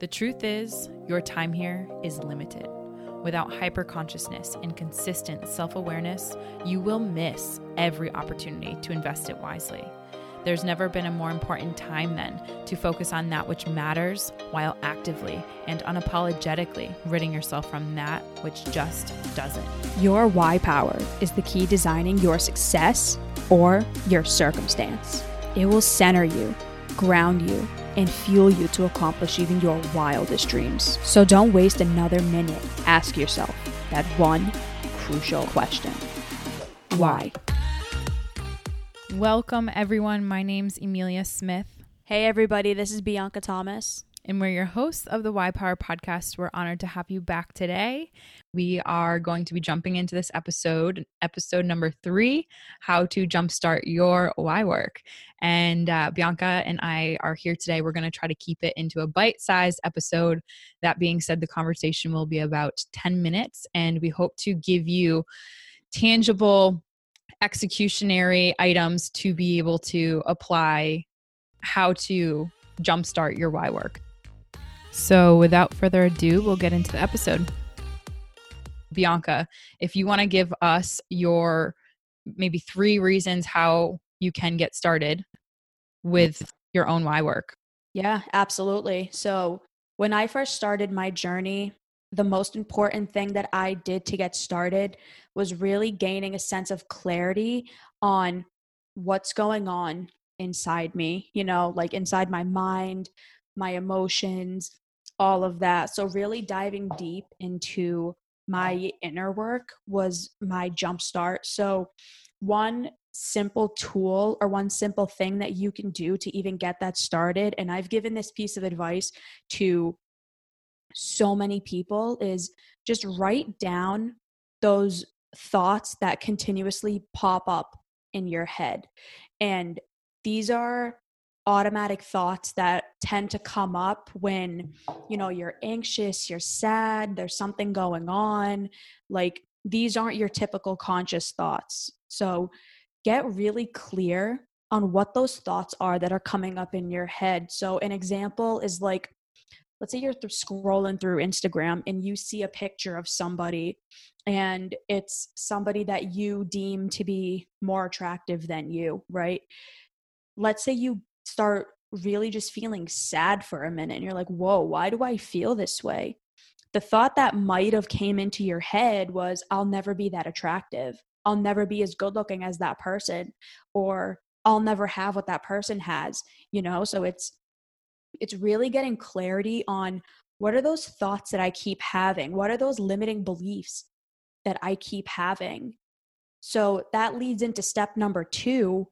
The truth is, your time here is limited. Without hyperconsciousness and consistent self awareness, you will miss every opportunity to invest it wisely. There's never been a more important time then to focus on that which matters while actively and unapologetically ridding yourself from that which just doesn't. Your why power is the key designing your success or your circumstance. It will center you, ground you, and fuel you to accomplish even your wildest dreams. So don't waste another minute. Ask yourself that one crucial question Why? Welcome, everyone. My name's Emilia Smith, Hey, everybody, this is Bianca Thomas. And we're your hosts of the WhyPower podcast. We're honored to have you back today. We are going to be jumping into this episode, episode number three How to Jumpstart Your WhyWork. And uh, Bianca and I are here today. We're going to try to keep it into a bite sized episode. That being said, the conversation will be about 10 minutes, and we hope to give you tangible executionary items to be able to apply how to jumpstart your why work. So, without further ado, we'll get into the episode. Bianca, if you want to give us your maybe three reasons how you can get started with your own why work. Yeah, absolutely. So, when I first started my journey, the most important thing that I did to get started was really gaining a sense of clarity on what's going on inside me, you know, like inside my mind, my emotions, all of that. So, really diving deep into my inner work was my jump start. So, one simple tool or one simple thing that you can do to even get that started, and I've given this piece of advice to so many people, is just write down those thoughts that continuously pop up in your head. And these are automatic thoughts that tend to come up when you know you're anxious you're sad there's something going on. Like these aren't your typical conscious thoughts. So get really clear on what those thoughts are that are coming up in your head. So an example is like let's say you're th- scrolling through Instagram and you see a picture of somebody and it's somebody that you deem to be more attractive than you, right? Let's say you start really just feeling sad for a minute and you're like, "Whoa, why do I feel this way?" The thought that might have came into your head was, "I'll never be that attractive. I'll never be as good looking as that person." Or I'll never have what that person has, you know? So it's it's really getting clarity on what are those thoughts that I keep having? What are those limiting beliefs that I keep having? So that leads into step number two,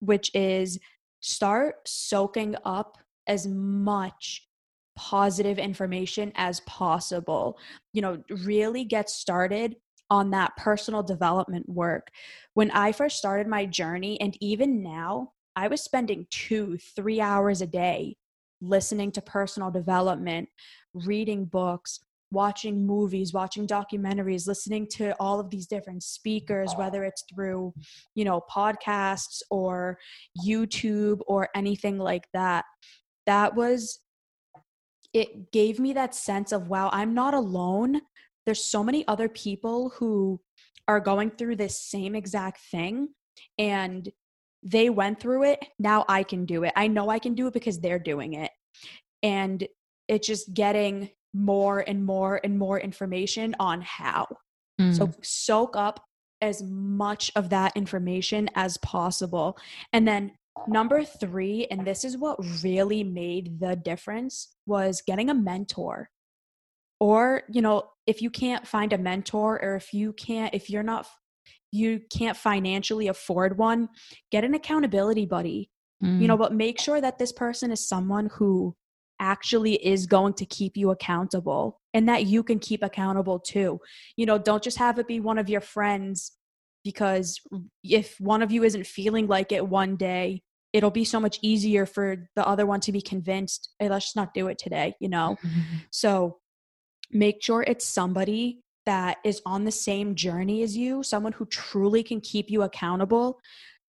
which is start soaking up as much positive information as possible. You know, really get started on that personal development work. When I first started my journey, and even now, I was spending two, three hours a day listening to personal development, reading books, watching movies, watching documentaries, listening to all of these different speakers, whether it's through, you know, podcasts or YouTube or anything like that. That was, it gave me that sense of, wow, I'm not alone. There's so many other people who are going through this same exact thing. And they went through it. Now I can do it. I know I can do it because they're doing it. And it's just getting more and more and more information on how. So Mm. soak up as much of that information as possible. And then number 3 and this is what really made the difference was getting a mentor. Or, you know, if you can't find a mentor or if you can't if you're not you can't financially afford one, get an accountability buddy. You know, but make sure that this person is someone who actually is going to keep you accountable and that you can keep accountable too. You know, don't just have it be one of your friends because if one of you isn't feeling like it one day, it'll be so much easier for the other one to be convinced, hey, let's just not do it today, you know? So make sure it's somebody that is on the same journey as you, someone who truly can keep you accountable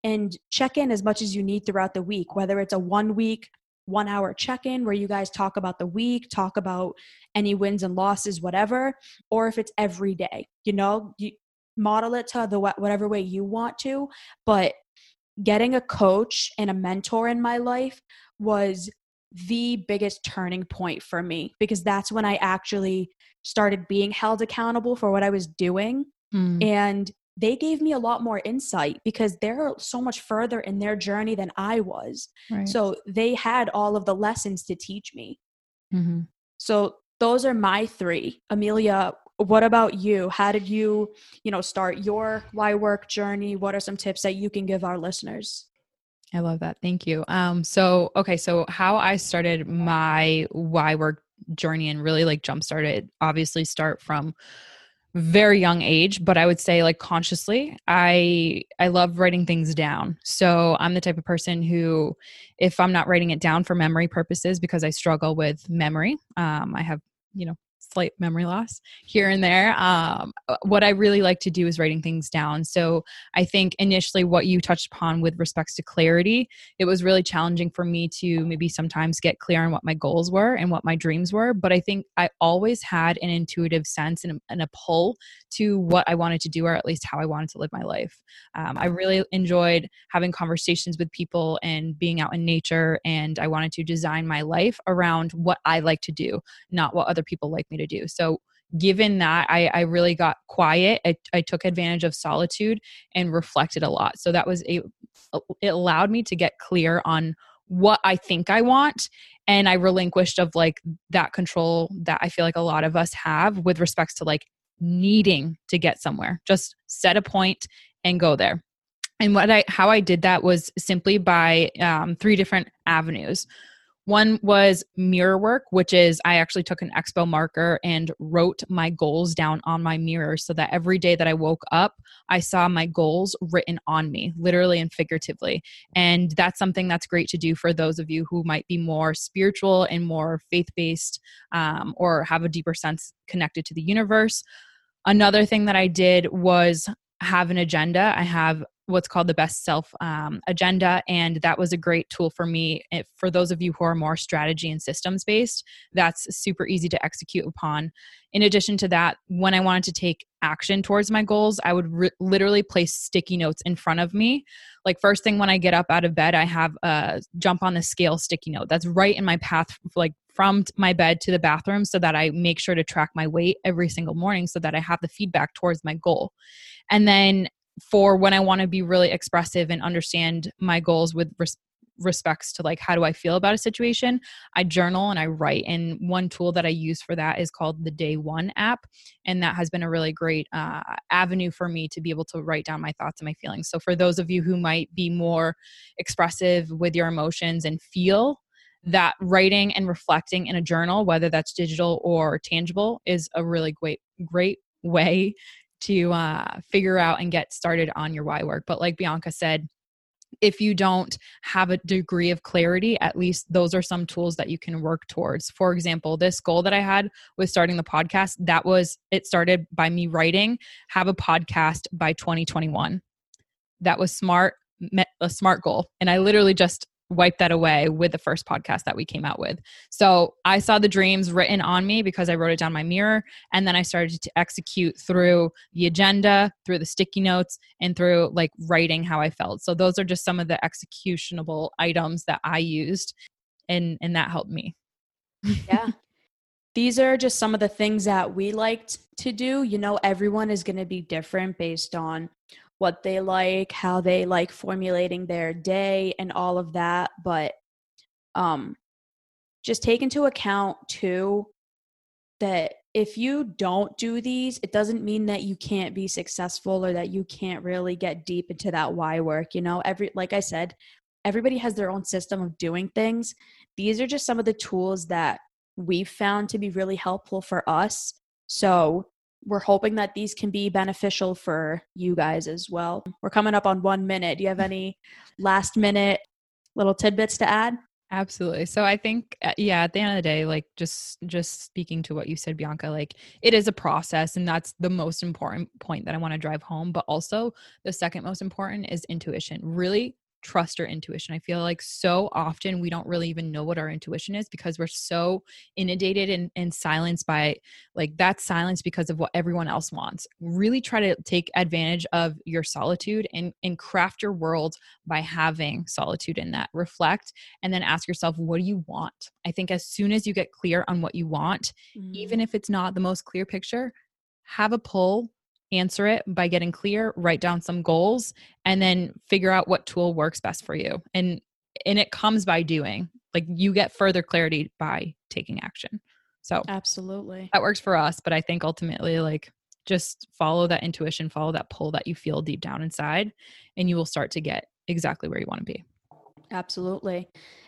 and check in as much as you need throughout the week, whether it's a one week one hour check in where you guys talk about the week, talk about any wins and losses, whatever, or if it's every day, you know, you model it to the whatever way you want to. But getting a coach and a mentor in my life was the biggest turning point for me because that's when I actually started being held accountable for what I was doing. Mm. And they gave me a lot more insight because they're so much further in their journey than I was. Right. So they had all of the lessons to teach me. Mm-hmm. So those are my three. Emilia, what about you? How did you, you know, start your why work journey? What are some tips that you can give our listeners? I love that. Thank you. Um, so okay, so how I started my why work journey and really like jump started, obviously start from very young age but i would say like consciously i i love writing things down. So i'm the type of person who if i'm not writing it down for memory purposes because i struggle with memory um, i have you know slight memory loss here and there. Um, uh, what I really like to do is writing things down. So I think initially what you touched upon with respects to clarity, it was really challenging for me to maybe sometimes get clear on what my goals were and what my dreams were. But I think I always had an intuitive sense and a, and a pull to what I wanted to do, or at least how I wanted to live my life. Um, I really enjoyed having conversations with people and being out in nature. And I wanted to design my life around what I like to do, not what other people like me to do. So given that I, I really got quiet. I, I took advantage of solitude and reflected a lot. So that was a it allowed me to get clear on what i think i want and i relinquished of like that control that i feel like a lot of us have with respects to like needing to get somewhere. Just set a point and go there. And what i how i did that was simply by um, three different avenues one was mirror work, which is I actually took an expo marker and wrote my goals down on my mirror so that every day that I woke up, I saw my goals written on me, literally and figuratively. And that's something that's great to do for those of you who might be more spiritual and more faith based um, or have a deeper sense connected to the universe. Another thing that I did was have an agenda. I have what's called the best self um, agenda and that was a great tool for me if, for those of you who are more strategy and systems based that's super easy to execute upon. In addition to that when i wanted to take action towards my goals i would re- literally place sticky notes in front of me. Like first thing when i get up out of bed i have a jump on the scale sticky note. That's right in my path like from my bed to the bathroom so that I make sure to track my weight every single morning so that I have the feedback towards my goal. And then for when I want to be really expressive and understand my goals with res- respects to like how do I feel about a situation, I journal and I write. And one tool that I use for that is called the Day One app, and that has been a really great uh, avenue for me to be able to write down my thoughts and my feelings. So for those of you who might be more expressive with your emotions and feel that writing and reflecting in a journal, whether that's digital or tangible, is a really great great way to uh, figure out and get started on your why work. But like Bianca said, if you don't have a degree of clarity, at least those are some tools that you can work towards. For example, this goal that I had with starting the podcast, that was it started by me writing, have a podcast by 2021. That was smart, a smart goal. And I literally just wipe that away with the first podcast that we came out with. So I saw the dreams written on me because I wrote it down my mirror. And then I started to execute through the agenda, through the sticky notes, and through like writing how I felt. So those are just some of the executionable items that I used and and that helped me. yeah. These are just some of the things that we liked to do. You know, everyone is going to be different based on what they like, how they like formulating their day and all of that, but um just take into account too that if you don't do these, it doesn't mean that you can't be successful or that you can't really get deep into that why work. You know, every like I said, everybody has their own system of doing things. These are just some of the tools that we've found to be really helpful for us. So we're hoping that these can be beneficial for you guys as well. We're coming up on one minute. Do you have any last minute little tidbits to add? Absolutely. So I think uh, yeah, at the end of the day like just just speaking to what you said Bianca, like it is a process and that's the most important point that I want to drive home, but also the second most important is intuition. Really trust our intuition. I feel like so often we don't really even know what our intuition is because we're so inundated and, and silenced by like that silence because of what everyone else wants. Really try to take advantage of your solitude and, and craft your world by having solitude in that. Reflect and then ask yourself, what do you want? I think as soon as you get clear on what you want, mm-hmm. even if it's not the most clear picture, have a pull answer it by getting clear, write down some goals, and then figure out what tool works best for you. And and it comes by doing. Like you get further clarity by taking action. So Absolutely. That works for us, but I think ultimately like just follow that intuition, follow that pull that you feel deep down inside, and you will start to get exactly where you want to be. Absolutely.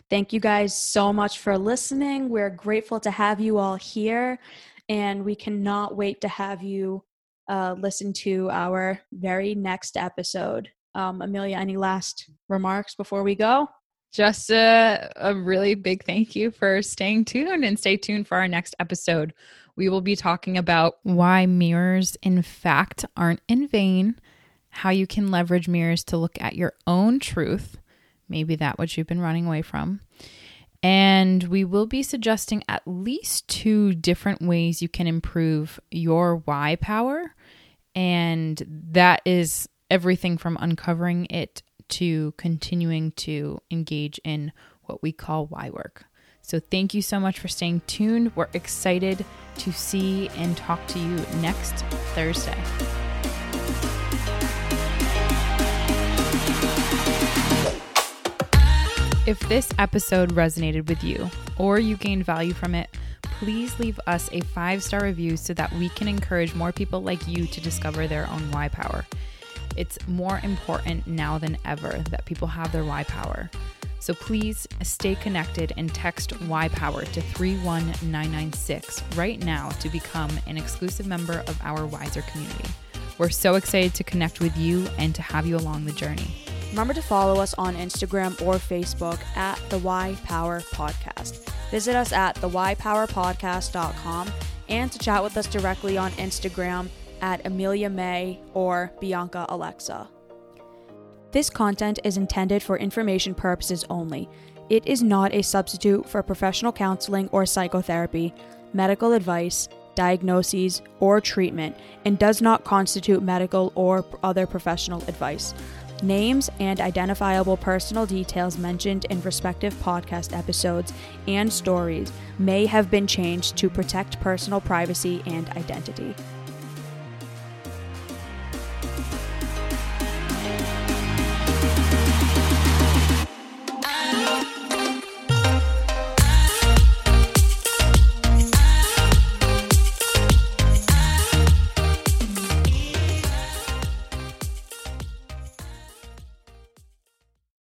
Thank you guys so much for listening. We're grateful to have you all here, and we cannot wait to have you uh, listen to our very next episode. Um, Emilia, any last remarks before we go? Just a, a really big thank you for staying tuned and stay tuned for our next episode. We will be talking about why mirrors, in fact, aren't in vain, how you can leverage mirrors to look at your own truth, maybe that which you've been running away from, and we will be suggesting at least two different ways you can improve your why power. And that is everything from uncovering it to continuing to engage in what we call why work. So, thank you so much for staying tuned. We're excited to see and talk to you next Thursday. If this episode resonated with you or you gained value from it, please leave us a five star review so that we can encourage more people like you to discover their own why power. It's more important now than ever that people have their why power. So please stay connected and text WhyPower to 31996 right now to become an exclusive member of our Wiser community. We're so excited to connect with you and to have you along the journey. Remember to follow us on Instagram or Facebook at the WhyPower Podcast. Visit us at the thewhypowerpodcast.com and to chat with us directly on Instagram at Emilia May or Bianca Alexa. This content is intended for information purposes only. It is not a substitute for professional counseling or psychotherapy, medical advice, diagnoses, or treatment, and does not constitute medical or other professional advice. Names and identifiable personal details mentioned in respective podcast episodes and stories may have been changed to protect personal privacy and identity.